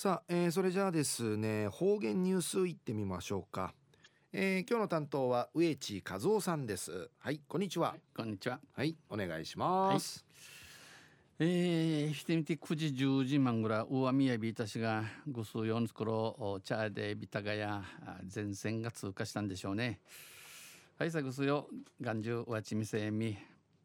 さあ、えー、それじゃあですね方言ニュースいってみましょうか、えー、今日の担当は植地和夫さんです。はいこんにちは、はい、こんにちは。はいお願いします、はい、えー、してみて9時10時マンぐら大網やびいたしがぐすよんつくろ茶でビタガや前線が通過したんでしょうね。はいさぐすよ眼中わちみせみ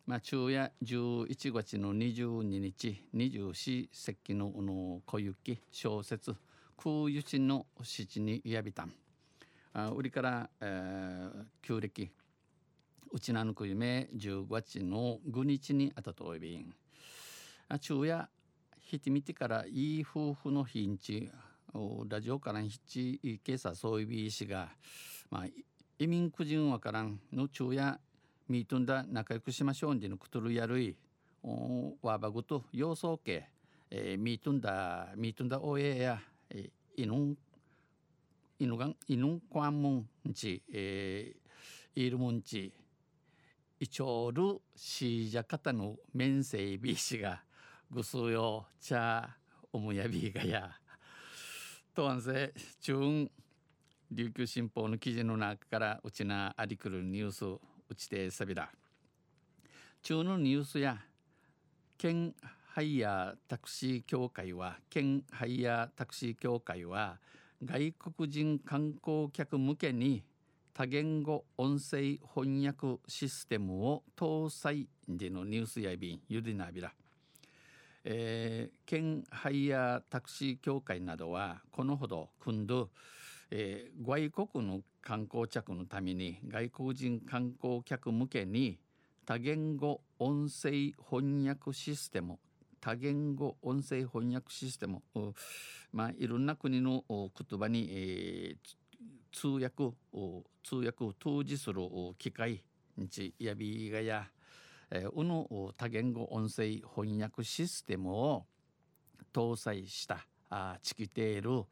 まあ、昼夜11月の22日24節気のの小雪小説空雪の七にやびた。んあ売りから、えー、旧暦うちなぬく夢15月の5日にあたといびん。あ昼夜ひてみてからいい夫婦の日んちラジオからんひち今朝そういびいしがまあ移民区人わからんの昼夜ミートンダ仲良くしましょうんでのくとるやるいわばぐと様相け、えー、ミートンダミートンダおえや、えー、いぬんいぬがんいぬんこわんもんち、えー、いるもんちいちょうるしじゃかたの面せびしがぐすよちゃおむやびがや。とわんせ中琉球新報の記事の中からうちなありくるニュースうちてさびだ。中のニュースや県ハイヤータクシー協会は県ハイヤータクシー協会は外国人観光客向けに多言語音声翻訳システムを搭載でのニュースやびんゆでなびら、えー、県ハイヤータクシー協会などはこのほど今度えー、外国の観光客のために外国人観光客向けに多言語音声翻訳システム多言語音声翻訳システムまあいろんな国の言葉に、えー、通訳通訳を通じする機械にやびがや、えー、うの多言語音声翻訳システムを搭載したあチキテール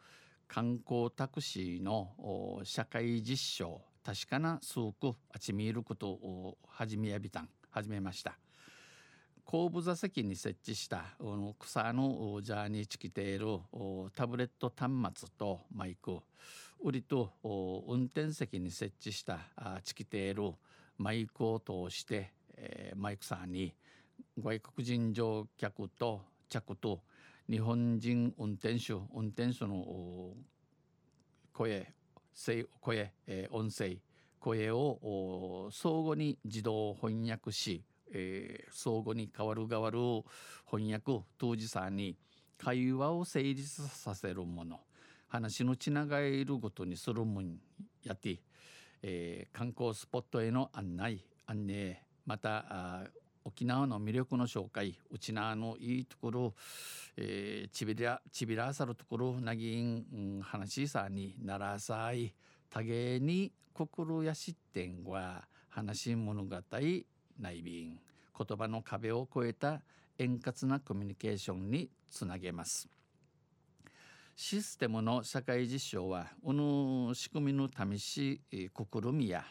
観光タクシーの社会実証確かな数区あちみることを始めやびたん始めました。後部座席に設置した草のジャーニーチキテールタブレット端末とマイク売りと運転席に設置したチキテールマイクを通して、えー、マイクさんに外国人乗客と客と日本人運転手運転手の声声、えー、音声声を相互に自動翻訳し、えー、相互に変わる変わる翻訳当事者に会話を成立させるもの話のつながるごとにするもんやって、えー、観光スポットへの案内案内また沖縄の魅力の紹介うちなのいいところ、えー、ちびらちびらさるところなぎん、うん、話さにならさい。多芸に心や失点は話物語内便。言葉の壁を越えた円滑なコミュニケーションにつなげます。システムの社会実証はこの仕組みの試し試みや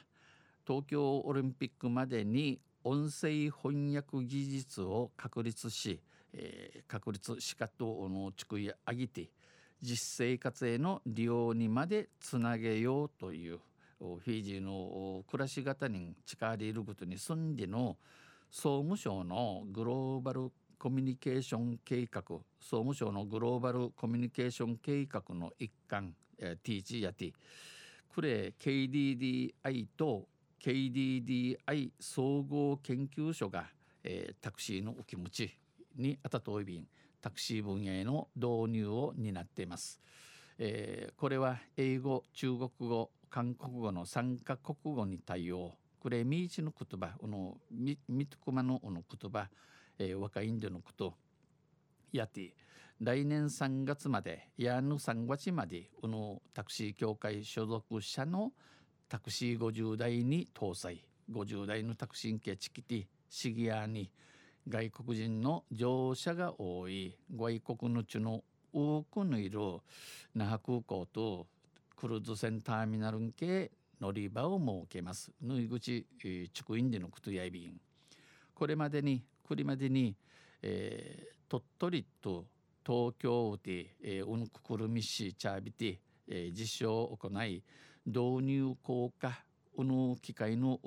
東京オリンピックまでに音声翻訳技術を確立し、えー、確立しかとのちくいあげて実生活への利用にまでつなげようというフィジーの暮らし方に力でいることに住んでの総務省のグローバルコミュニケーション計画総務省のグローバルコミュニケーション計画の一環、えー、TG や T これ KDDI と KDDI 総合研究所が、えー、タクシーのお気持ちにあたといびんタクシー分野への導入を担っています、えー、これは英語中国語韓国語の3カ国語に対応。これミーチの言葉のミトクマのの言葉、えー、若いんでのことやって来年3月までやぬ3月までこのタクシー協会所属者のタクシー50台に搭載。50台のタクシー系チキティシギアに。外国人の乗車が多い。外国の地の多くのいる那覇空港とクルーズ船ターミナル系乗り場を設けます。ぬい口直院でのクトヤイビンこれまでにこれまでに、えー、鳥取と東京で、えー、うぬくくるみしチャービティ、えー、実証を行い導入効果うぬ機械の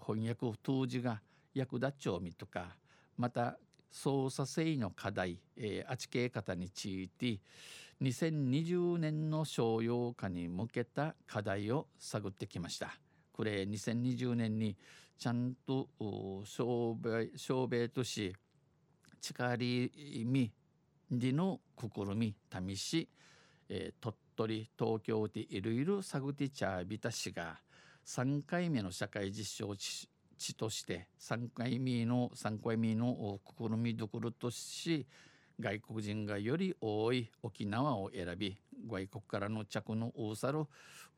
翻訳当時が役立ちょうみとかまた操作性の課題、えー、あちけ方について2020年の商用化に向けた課題を探ってきました。これ2020年にちゃんと商売商売とし力みでの試み試し、えー、鳥取東京でいろいろ探ってちゃびたしが3回目の社会実証地として3回目の3回目の試みどころとし外国人がより多い沖縄を選び外国からの着の多さろ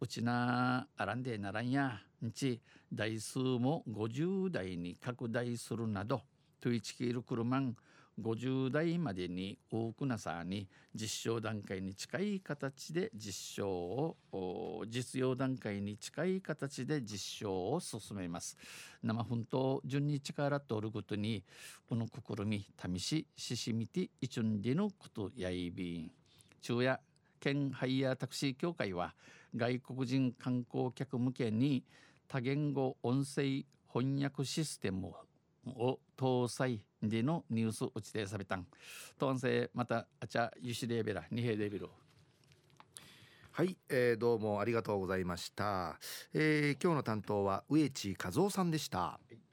うちなあらんでならんや。んち台数も50台に拡大するなどトゥイチキールクルマン50代までに多くなさに実証段階に近い形で実証を実用段階に近い形で実証を進めます。生奮闘順に力とることにこの試み試しししみていちゅんでのことやいびん。昼夜県ハイヤータクシー協会は外国人観光客向けに多言語音声翻訳システムを搭載。でのニュース打ちてさびたん。とんせまたあちゃゆしレベラ二平デビル。はい、えー、どうもありがとうございました。えー、今日の担当は植地和夫さんでした。はい